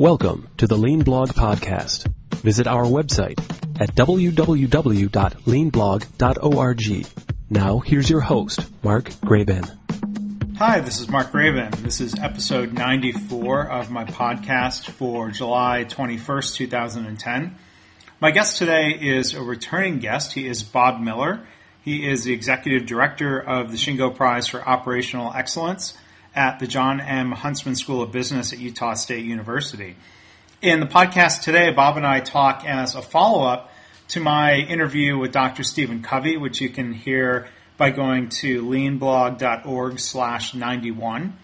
Welcome to the Lean Blog Podcast. Visit our website at www.leanblog.org. Now, here's your host, Mark Graban. Hi, this is Mark Graban. This is episode 94 of my podcast for July 21st, 2010. My guest today is a returning guest. He is Bob Miller. He is the executive director of the Shingo Prize for Operational Excellence at the John M. Huntsman School of Business at Utah State University. In the podcast today, Bob and I talk as a follow up to my interview with Dr. Stephen Covey, which you can hear by going to leanblog.org slash 91.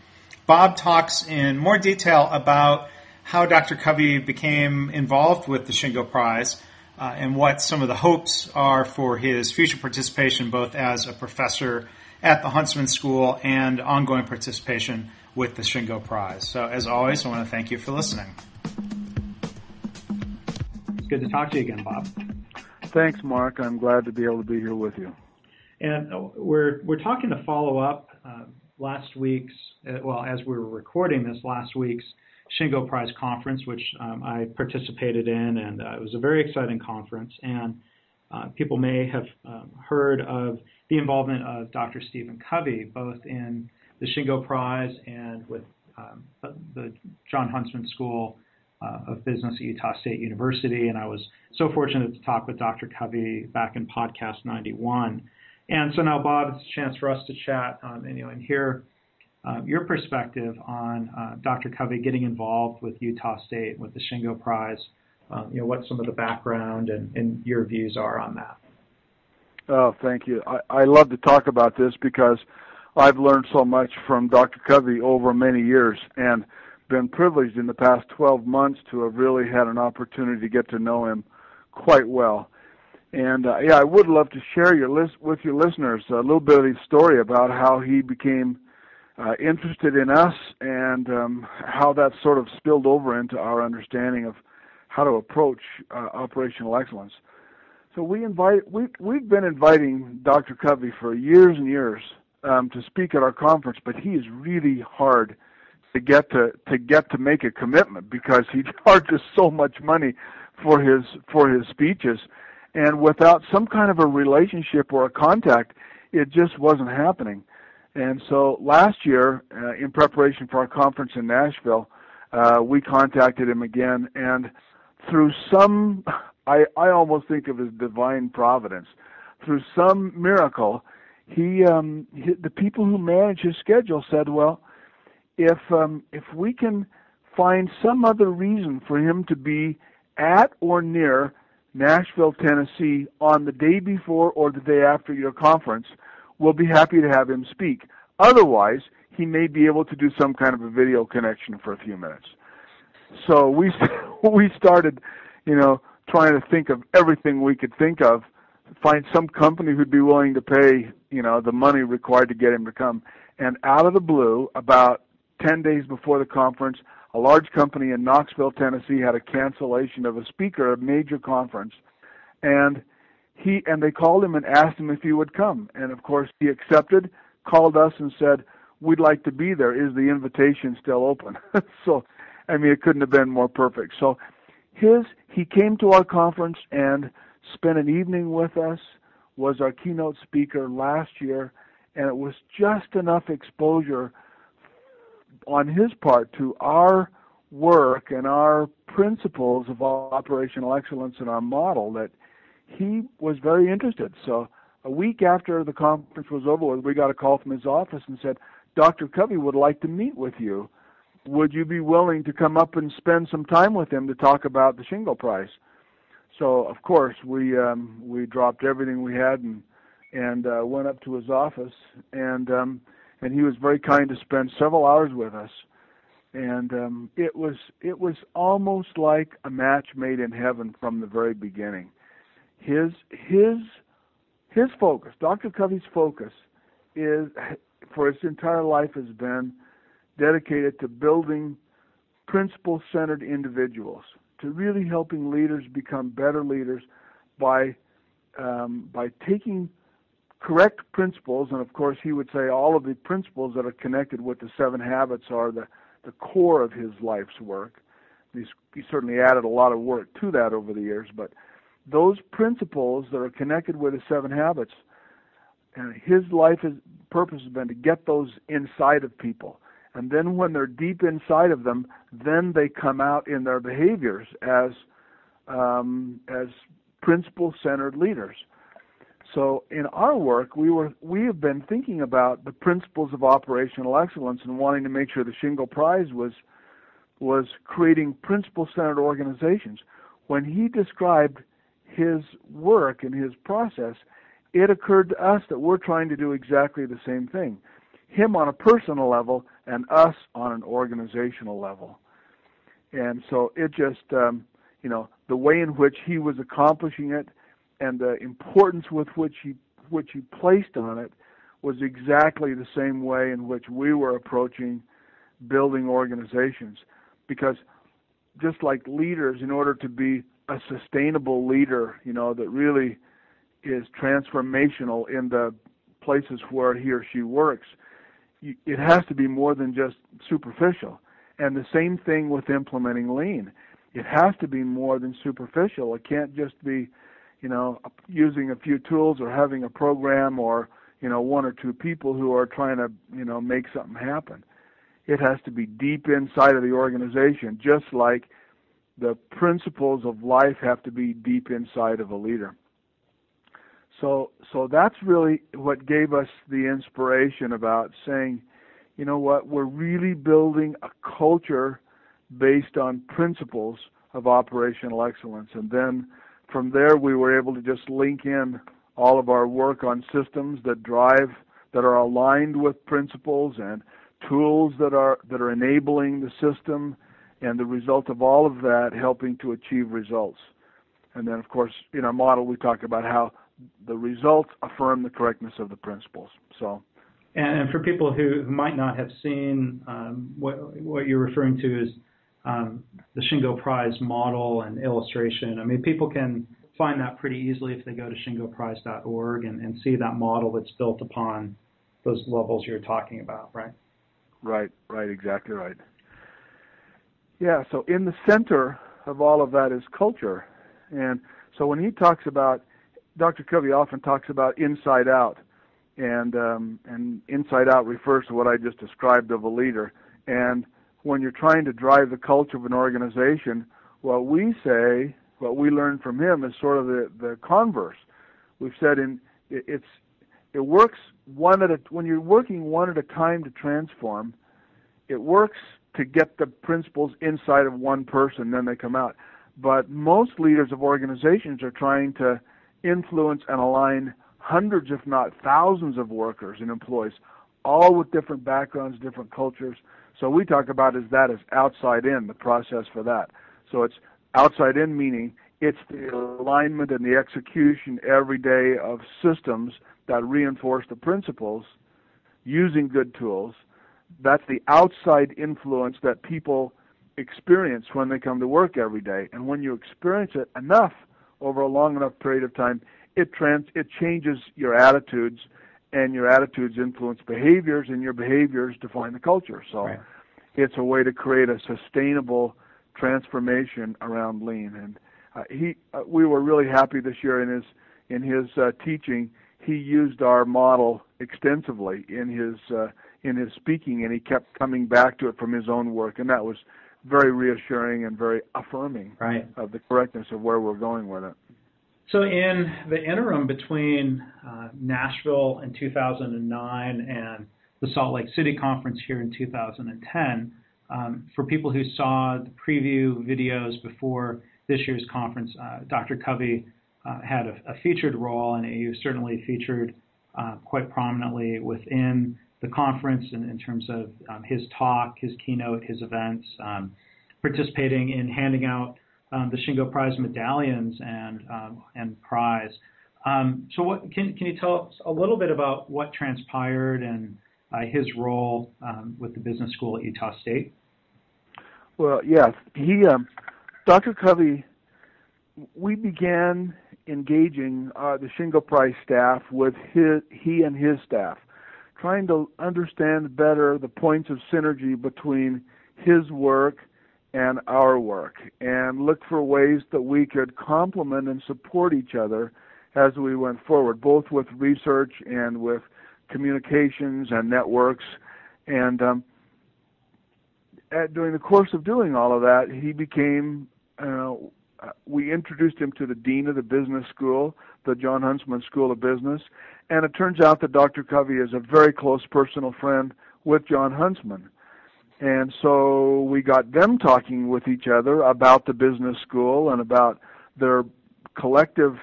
Bob talks in more detail about how Dr. Covey became involved with the Shingo Prize uh, and what some of the hopes are for his future participation both as a professor at the Huntsman School and ongoing participation with the Shingo Prize. So, as always, I want to thank you for listening. It's good to talk to you again, Bob. Thanks, Mark. I'm glad to be able to be here with you. And uh, we're we're talking to follow up uh, last week's uh, well, as we were recording this last week's Shingo Prize conference, which um, I participated in, and uh, it was a very exciting conference. And uh, people may have um, heard of the involvement of Dr. Stephen Covey, both in the Shingo Prize and with um, the John Huntsman School uh, of Business at Utah State University. And I was so fortunate to talk with Dr. Covey back in podcast 91. And so now, Bob, it's a chance for us to chat um, and, you know, and hear uh, your perspective on uh, Dr. Covey getting involved with Utah State with the Shingo Prize. Um, you know, what some of the background and, and your views are on that. Oh, thank you. I, I love to talk about this because I've learned so much from Dr. Covey over many years and been privileged in the past 12 months to have really had an opportunity to get to know him quite well. And uh, yeah, I would love to share your list with your listeners a little bit of his story about how he became uh, interested in us and um, how that sort of spilled over into our understanding of how to approach uh, operational excellence. So we invite we we've been inviting Dr. Covey for years and years um, to speak at our conference, but he is really hard to get to to get to make a commitment because he charges so much money for his for his speeches, and without some kind of a relationship or a contact, it just wasn't happening. And so last year, uh, in preparation for our conference in Nashville, uh, we contacted him again, and through some I, I almost think of as divine providence. Through some miracle, he, um, he the people who manage his schedule said, well, if um, if we can find some other reason for him to be at or near Nashville, Tennessee on the day before or the day after your conference, we'll be happy to have him speak. Otherwise, he may be able to do some kind of a video connection for a few minutes. So we we started, you know, trying to think of everything we could think of, find some company who'd be willing to pay, you know, the money required to get him to come. And out of the blue, about 10 days before the conference, a large company in Knoxville, Tennessee had a cancellation of a speaker at a major conference. And he and they called him and asked him if he would come. And of course, he accepted, called us and said, "We'd like to be there. Is the invitation still open?" so, I mean, it couldn't have been more perfect. So his he came to our conference and spent an evening with us was our keynote speaker last year and it was just enough exposure on his part to our work and our principles of operational excellence and our model that he was very interested. So a week after the conference was over we got a call from his office and said dr covey would like to meet with you would you be willing to come up and spend some time with him to talk about the Shingo Prize? So of course we um, we dropped everything we had and and uh, went up to his office and um, and he was very kind to spend several hours with us and um, it was it was almost like a match made in heaven from the very beginning. His his his focus, Dr. Covey's focus, is for his entire life has been dedicated to building principle centered individuals, to really helping leaders become better leaders by um, by taking correct principles, and of course he would say all of the principles that are connected with the seven habits are the, the core of his life's work. He's, he certainly added a lot of work to that over the years, but those principles that are connected with the seven habits, and his life is purpose has been to get those inside of people. And then when they're deep inside of them, then they come out in their behaviors as um, as principle centered leaders. So in our work, we were we have been thinking about the principles of operational excellence and wanting to make sure the Shingo Prize was was creating principle centered organizations. When he described his work and his process, it occurred to us that we're trying to do exactly the same thing. Him on a personal level and us on an organizational level. And so it just um, you know, the way in which he was accomplishing it and the importance with which he which he placed on it was exactly the same way in which we were approaching building organizations because just like leaders in order to be a sustainable leader you know that really is transformational in the places where he or she works it has to be more than just superficial and the same thing with implementing lean it has to be more than superficial it can't just be you know, using a few tools or having a program or, you know, one or two people who are trying to, you know, make something happen. It has to be deep inside of the organization, just like the principles of life have to be deep inside of a leader. So, so that's really what gave us the inspiration about saying, you know what, we're really building a culture based on principles of operational excellence, and then from there, we were able to just link in all of our work on systems that drive, that are aligned with principles and tools that are that are enabling the system, and the result of all of that helping to achieve results. And then, of course, in our model, we talk about how the results affirm the correctness of the principles. So. And for people who might not have seen um, what what you're referring to is um, the Shingo Prize model and illustration. I mean, people can find that pretty easily if they go to shingoprize.org and, and see that model that's built upon those levels you're talking about, right? Right, right, exactly right. Yeah, so in the center of all of that is culture. And so when he talks about, Dr. Covey often talks about inside out, and um, and inside out refers to what I just described of a leader. And when you're trying to drive the culture of an organization, what we say, what we learn from him is sort of the, the converse. We've said in it, it's it works one at a when you're working one at a time to transform, it works to get the principles inside of one person, then they come out. But most leaders of organizations are trying to influence and align hundreds, if not thousands, of workers and employees, all with different backgrounds, different cultures. So we talk about is that as outside in, the process for that. So it's outside in meaning it's the alignment and the execution every day of systems that reinforce the principles using good tools. That's the outside influence that people experience when they come to work every day. And when you experience it enough over a long enough period of time, it trans it changes your attitudes and your attitudes influence behaviors, and your behaviors define the culture. So right. it's a way to create a sustainable transformation around lean. And uh, he, uh, we were really happy this year in his in his uh, teaching. He used our model extensively in his uh, in his speaking, and he kept coming back to it from his own work, and that was very reassuring and very affirming right. of the correctness of where we're going with it. So in the interim between uh, Nashville in 2009 and the Salt Lake City conference here in 2010, um, for people who saw the preview videos before this year's conference, uh, Dr. Covey uh, had a, a, featured role, and he certainly featured uh, quite prominently within the conference in, in terms of um, his talk, his keynote, his events, um, participating in handing out um, the Shingo Prize medallions and um, and prize. Um, so, what can can you tell us a little bit about what transpired and uh, his role um, with the business school at Utah State? Well, yes, he, Dr. Covey. We began engaging uh, the Shingo Prize staff with his he and his staff, trying to understand better the points of synergy between his work and our work and look for ways that we could complement and support each other as we went forward, both with research and with communications and networks. And um, at, during the course of doing all of that, he became. Uh, we introduced him to the dean of the business school, the John Huntsman School of Business, and it turns out that Dr. Covey is a very close personal friend with John Huntsman. And so we got them talking with each other about the business school and about their collective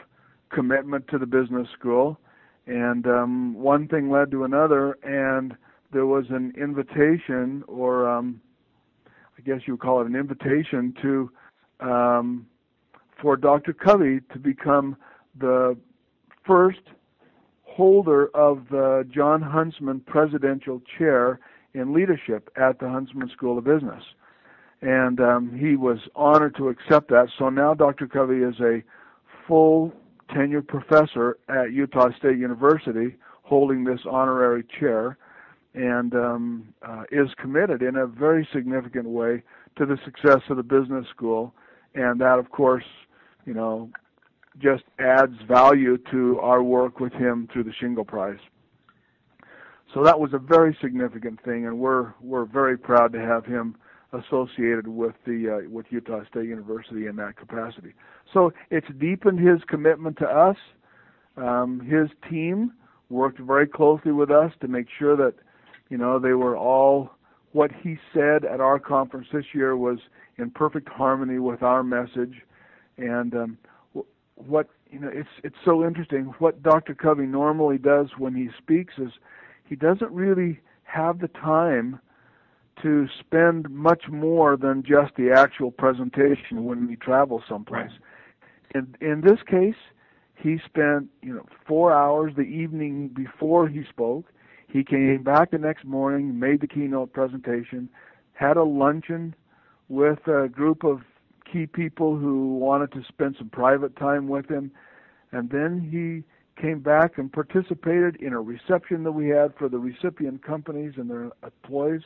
commitment to the business school. And um, one thing led to another, and there was an invitation, or um, I guess you would call it an invitation, to um, for Dr. Covey to become the first holder of the John Huntsman Presidential Chair in Leadership at the Huntsman School of Business. And um, he was honored to accept that. So now Dr. Covey is a full tenured professor at Utah State University holding this honorary chair and um, uh, is committed in a very significant way to the success of the business school. And that, of course, you know, just adds value to our work with him through the Shingo Prize. So that was a very significant thing, and we're we're very proud to have him associated with the uh, with Utah State University in that capacity. So it's deepened his commitment to us. Um, his team worked very closely with us to make sure that you know they were all what he said at our conference this year was in perfect harmony with our message and um, what you know it's it's so interesting what Dr. Covey normally does when he speaks is he doesn't really have the time to spend much more than just the actual presentation when we travel someplace. Right. In in this case, he spent you know four hours the evening before he spoke. He came back the next morning, made the keynote presentation, had a luncheon with a group of key people who wanted to spend some private time with him. And then he came back and participated in a reception that we had for the recipient companies and their employees.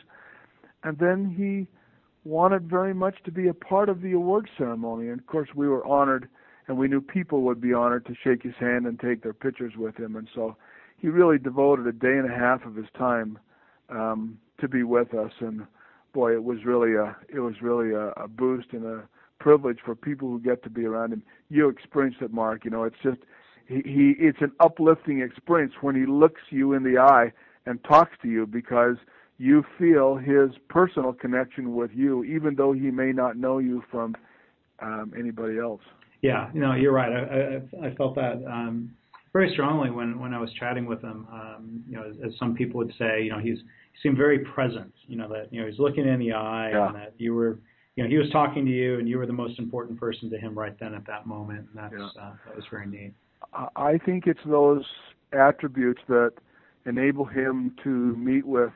And then he wanted very much to be a part of the award ceremony. And of course, we were honored, and we knew people would be honored to shake his hand and take their pictures with him. And so he really devoted a day and a half of his time um, to be with us. And boy, it was really a it was really a, a boost and a privilege for people who get to be around him. You experienced it, Mark. You know, it's just he, he it's an uplifting experience when he looks you in the eye and talks to you because you feel his personal connection with you, even though he may not know you from um, anybody else. Yeah, know, you're right. I, I, I felt that um, very strongly when, when I was chatting with him. Um, you know, as, as some people would say, you know, he's he seemed very present. You know that you know he's looking in the eye, yeah. and that you were you know, he was talking to you, and you were the most important person to him right then at that moment, and that's yeah. uh, that was very neat. I think it's those attributes that enable him to meet with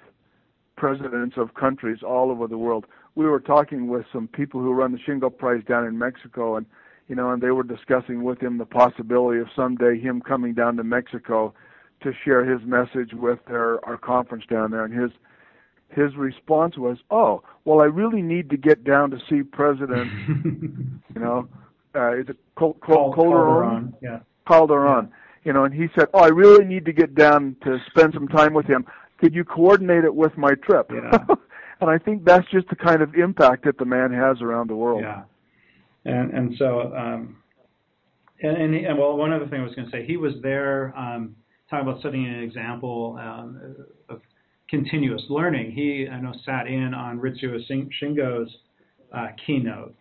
presidents of countries all over the world. We were talking with some people who run the Shingo Prize down in Mexico, and you know, and they were discussing with him the possibility of someday him coming down to Mexico to share his message with their our conference down there, and his his response was, "Oh, well, I really need to get down to see President, you know, uh, is it Col- Col- Calderon? Yeah, Calderon. Yeah. You know, and he said, "Oh, I really need to get down to spend some time with him. Could you coordinate it with my trip?" Yeah. and I think that's just the kind of impact that the man has around the world. Yeah, and and so, um, and, and, and well, one other thing I was going to say, he was there. Um, talking about setting an example um, of continuous learning. He, I know, sat in on Ritsuo Shingo's uh, keynote,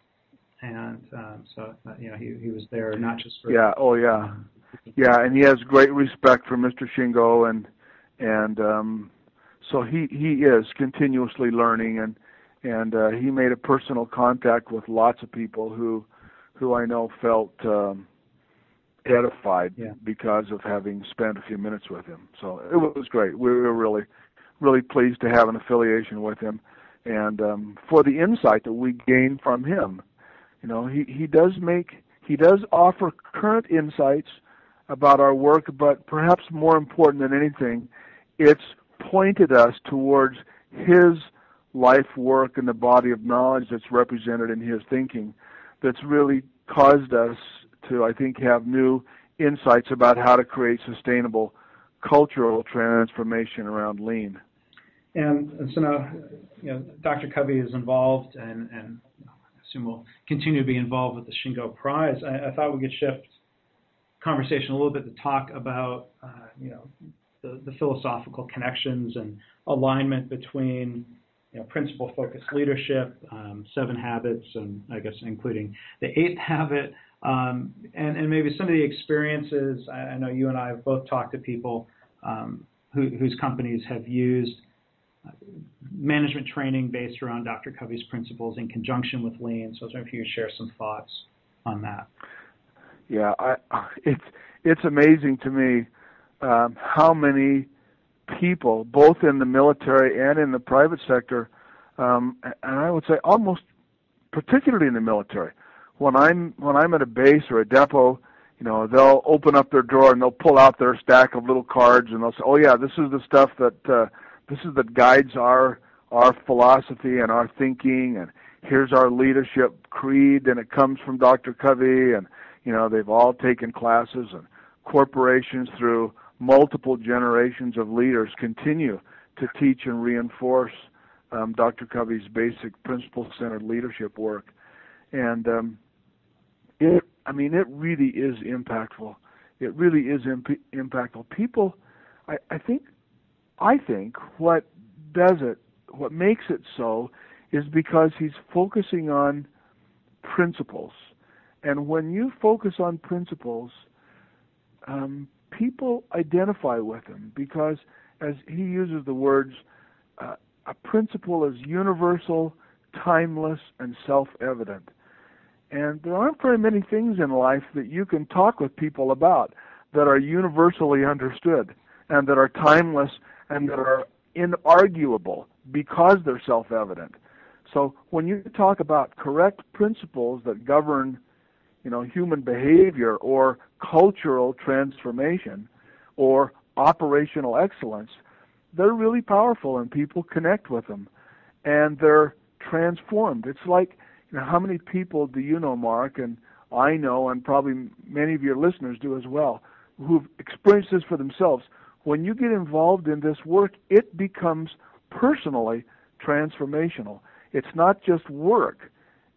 and um, so uh, you know he he was there not just for yeah, oh yeah, yeah, and he has great respect for Mr. Shingo, and and um, so he he is continuously learning, and and uh, he made a personal contact with lots of people who who I know felt. Um, edified yeah. because of having spent a few minutes with him. So it was great. We were really really pleased to have an affiliation with him and um, for the insight that we gain from him. You know, he, he does make he does offer current insights about our work, but perhaps more important than anything, it's pointed us towards his life work and the body of knowledge that's represented in his thinking that's really caused us to, I think, have new insights about how to create sustainable cultural transformation around lean. And, and so now, you know, Dr. Covey is involved, and, and I assume will continue to be involved with the Shingo Prize. I, I thought we could shift conversation a little bit to talk about, uh, you know, the, the, philosophical connections and alignment between, you know, principle-focused leadership, um, seven habits, and I guess including the eighth habit, um, and, and, maybe some of the experiences. I, I, know you and I have both talked to people um, who, whose companies have used management training based around Dr. Covey's principles in conjunction with Lean. So I was wondering if you could share some thoughts on that. Yeah, I, it's it's amazing to me um, how many people, both in the military and in the private sector, um, and I would say almost particularly in the military, when I'm when I'm at a base or a depot, you know, they'll open up their drawer and they'll pull out their stack of little cards and they'll say, "Oh yeah, this is the stuff that uh, this is that guides our our philosophy and our thinking and here's our leadership creed and it comes from Dr. Covey and you know they've all taken classes and corporations through multiple generations of leaders continue to teach and reinforce um, Dr. Covey's basic principle centered leadership work and um, it I mean it really is impactful it really is imp- impactful people I, I think I think what does it, what makes it so, is because he's focusing on principles. And when you focus on principles, um, people identify with him because, as he uses the words, uh, a principle is universal, timeless, and self evident. And there aren't very many things in life that you can talk with people about that are universally understood and that are timeless and that are inarguable because they're self evident. So when you talk about correct principles that govern you know human behavior or cultural transformation or operational excellence they're really powerful and people connect with them. And they're transformed. It's like you know how many people do you know mark and i know and probably many of your listeners do as well who've experienced this for themselves when you get involved in this work, it becomes personally transformational. It's not just work,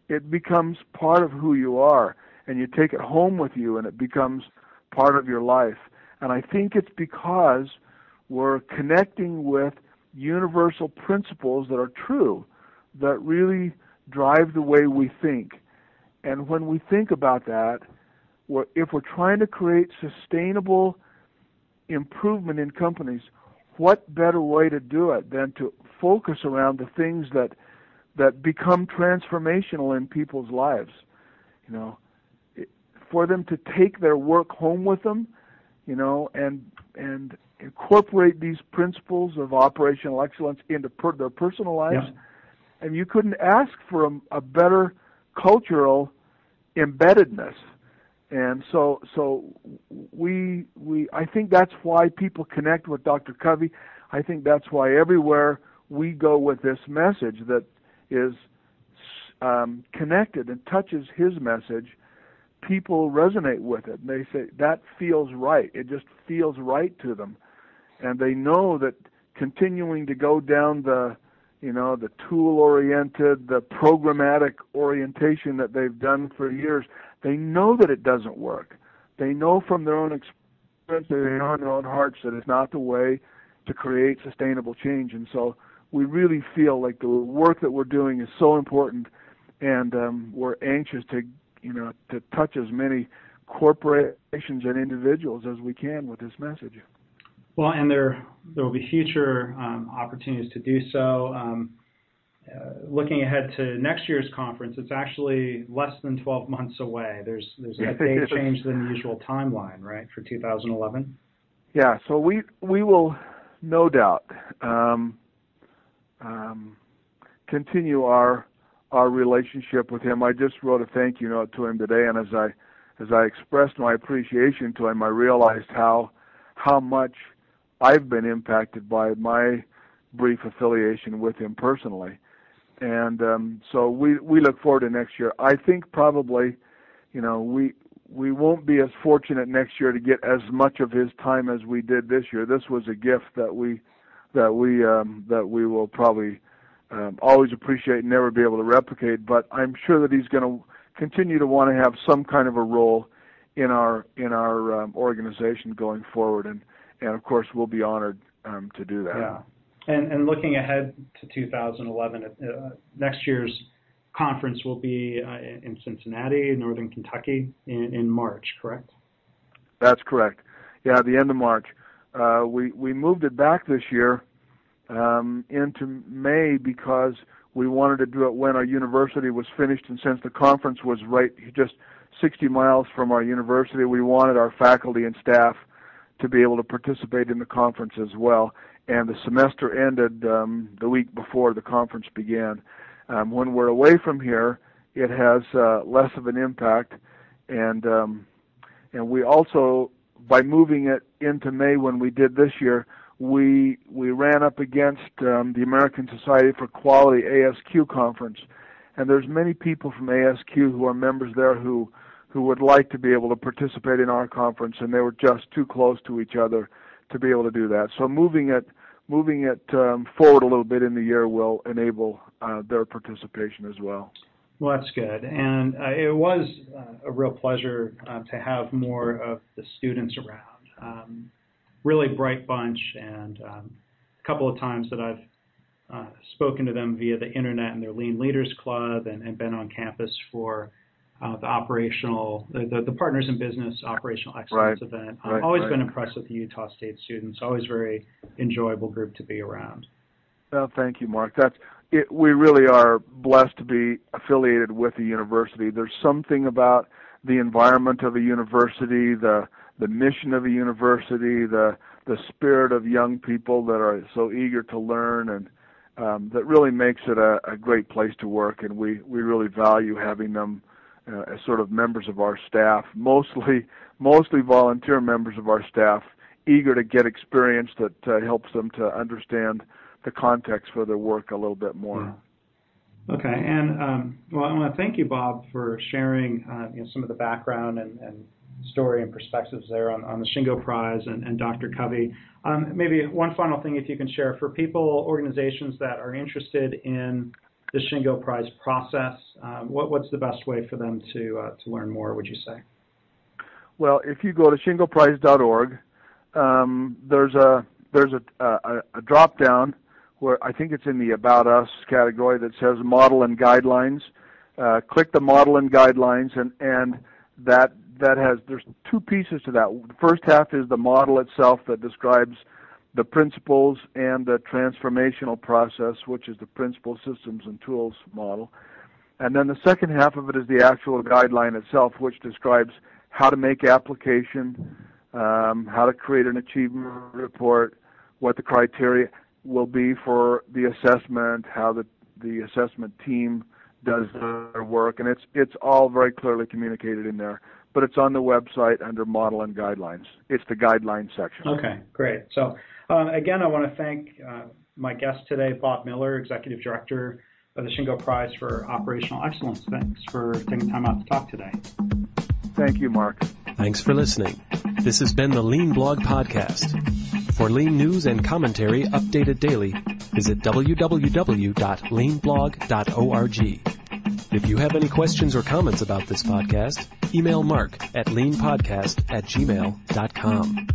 it becomes part of who you are, and you take it home with you, and it becomes part of your life. And I think it's because we're connecting with universal principles that are true, that really drive the way we think. And when we think about that, if we're trying to create sustainable improvement in companies, what better way to do it than to focus around the things that that become transformational in people's lives? You know, for them to take their work home with them, you know, and and incorporate these principles of operational excellence into per, their personal lives. Yeah. And you couldn't ask for a, a better cultural embeddedness and so so we we I think that's why people connect with Dr. Covey. I think that's why everywhere we go with this message that is um, connected and touches his message, people resonate with it. And they say that feels right. It just feels right to them, and they know that continuing to go down the you know the tool oriented the programmatic orientation that they've done for years they know that it doesn't work. They know from their own experience, they know in their own hearts that it's not the way to create sustainable change. And so we really feel like the work that we're doing is so important, and um, we're anxious to, you know, to touch as many corporations and individuals as we can with this message. Well, and there there will be future um, opportunities to do so. Um, uh, looking ahead to next year's conference, it's actually less than 12 months away. There's there's a date change than the usual timeline, right, for 2011? Yeah, so we we will no doubt um, um, continue our our relationship with him. I just wrote a thank you note to him today, and as I as I expressed my appreciation to him, I realized how how much I've been impacted by my brief affiliation with him personally and um, so we we look forward to next year. I think probably, you know, we we won't be as fortunate next year to get as much of his time as we did this year. This was a gift that we that we um, that we will probably um, always appreciate and never be able to replicate. But I'm sure that he's going to continue to want to have some kind of a role in our in our um, organization going forward, and and of course we'll be honored um, to do that. Yeah, and and looking ahead to 2011, uh, next year's conference will be uh, in Cincinnati, Northern Kentucky, in, in March, correct? That's correct. Yeah, the end of March. Uh, we we moved it back this year um, into May because we wanted to do it when our university was finished, and since the conference was right just 60 miles from our university, we wanted our faculty and staff to be able to participate in the conference as well. And the semester ended um, the week before the conference began. Um, when we're away from here, it has uh, less of an impact, and um, and we also by moving it into May when we did this year, we we ran up against um, the American Society for Quality ASQ conference, and there's many people from ASQ who are members there who who would like to be able to participate in our conference, and they were just too close to each other to be able to do that. So moving it moving it um, forward a little bit in the year will enable uh, their participation as well. Well, that's good. And uh, it was uh, a real pleasure uh, to have more of the students around. Um, really bright bunch, and um, a couple of times that I've uh, spoken to them via the internet and their Lean Leaders Club and, and been on campus for uh, the operational, the, the, Partners in Business Operational Excellence right. event. I've right, always right. been impressed with the Utah State students. Always very enjoyable group to be around. Well, thank you, Mark. That's it, we really are blessed to be affiliated with a university. There's something about the environment of a university, the the mission of a university, the the spirit of young people that are so eager to learn, and um, that really makes it a, a great place to work. And we we really value having them uh, as sort of members of our staff, mostly mostly volunteer members of our staff, eager to get experience that uh, helps them to understand the context for their work a little bit more. Okay, and um, well, I want to thank you, Bob, for sharing uh, you know, some of the background and, and, story and perspectives there on, on the Shingo Prize and, and Dr. Covey. Um, maybe one final thing, if you can share for people, organizations that are interested in the Shingo Prize process, um, what, what's the best way for them to uh, to learn more? Would you say? Well, if you go to shingoprize.org, um, there's a there's a, a, a drop down where I think it's in the About Us category that says Model and Guidelines. Uh, click the Model and Guidelines, and and that that has there's two pieces to that. The first half is the model itself that describes the principles and the transformational process, which is the principle systems and tools model. And then the second half of it is the actual guideline itself, which describes how to make application, um, how to create an achievement report, what the criteria will be for the assessment, how the the assessment team does their work, and it's it's all very clearly communicated in there. But it's on the website under model and guidelines. It's the guidelines section. Okay, great. So uh, again, I want to thank uh, my guest today, Bob Miller, Executive Director of the Shingo Prize for Operational Excellence. Thanks for taking time out to talk today. Thank you, Mark. Thanks for listening. This has been the Lean Blog Podcast. For lean news and commentary updated daily, visit www.leanblog.org. If you have any questions or comments about this podcast, email mark at leanpodcast at gmail.com.